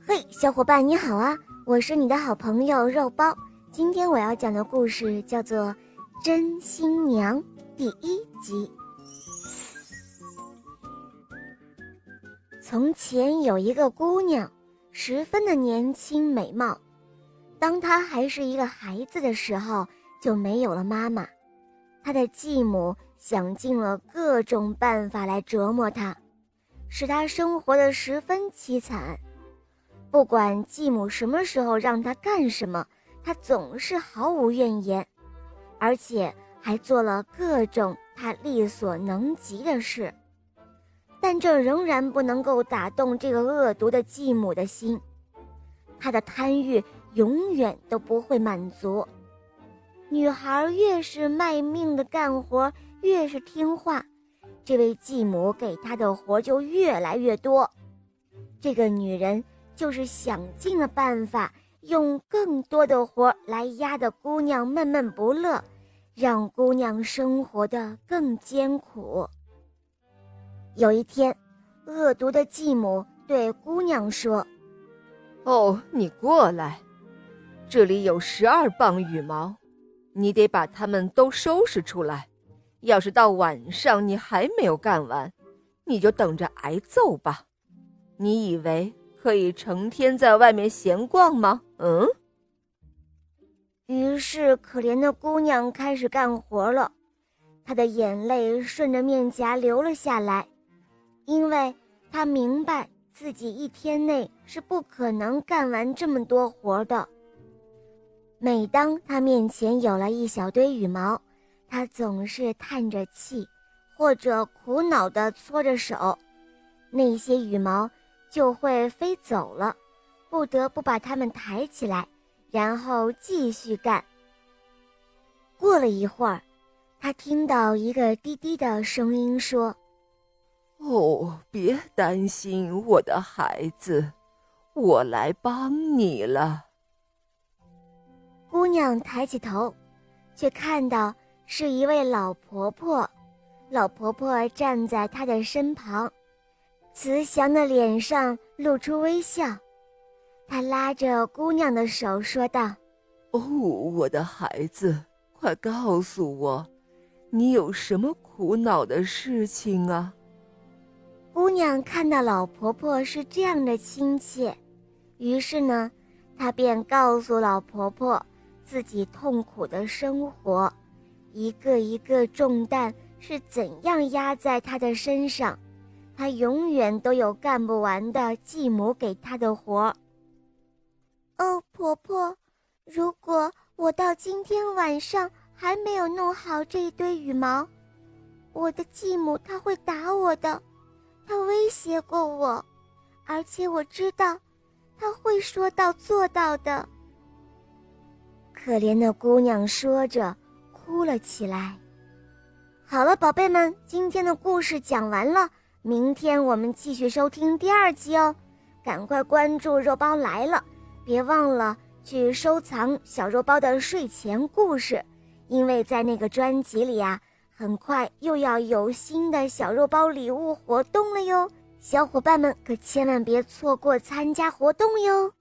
嘿，小伙伴你好啊！我是你的好朋友肉包。今天我要讲的故事叫做《真新娘》第一集。从前有一个姑娘，十分的年轻美貌。当她还是一个孩子的时候，就没有了妈妈。她的继母想尽了各种办法来折磨她，使她生活的十分凄惨。不管继母什么时候让她干什么，她总是毫无怨言，而且还做了各种她力所能及的事。但这仍然不能够打动这个恶毒的继母的心，她的贪欲永远都不会满足。女孩越是卖命的干活，越是听话，这位继母给她的活就越来越多。这个女人就是想尽了办法，用更多的活来压得姑娘闷闷不乐，让姑娘生活的更艰苦。有一天，恶毒的继母对姑娘说：“哦，你过来，这里有十二磅羽毛。”你得把它们都收拾出来。要是到晚上你还没有干完，你就等着挨揍吧。你以为可以成天在外面闲逛吗？嗯。于是，可怜的姑娘开始干活了，她的眼泪顺着面颊流了下来，因为她明白自己一天内是不可能干完这么多活的。每当她面前有了一小堆羽毛，她总是叹着气，或者苦恼地搓着手，那些羽毛就会飞走了，不得不把它们抬起来，然后继续干。过了一会儿，他听到一个低低的声音说：“哦，别担心，我的孩子，我来帮你了。”姑娘抬起头，却看到是一位老婆婆。老婆婆站在她的身旁，慈祥的脸上露出微笑。他拉着姑娘的手说道：“哦，我的孩子，快告诉我，你有什么苦恼的事情啊？”姑娘看到老婆婆是这样的亲切，于是呢，她便告诉老婆婆。自己痛苦的生活，一个一个重担是怎样压在她的身上，他永远都有干不完的继母给他的活。哦，婆婆，如果我到今天晚上还没有弄好这一堆羽毛，我的继母她会打我的，她威胁过我，而且我知道，她会说到做到的。可怜的姑娘说着，哭了起来。好了，宝贝们，今天的故事讲完了，明天我们继续收听第二集哦。赶快关注肉包来了，别忘了去收藏小肉包的睡前故事，因为在那个专辑里啊，很快又要有新的小肉包礼物活动了哟。小伙伴们可千万别错过参加活动哟。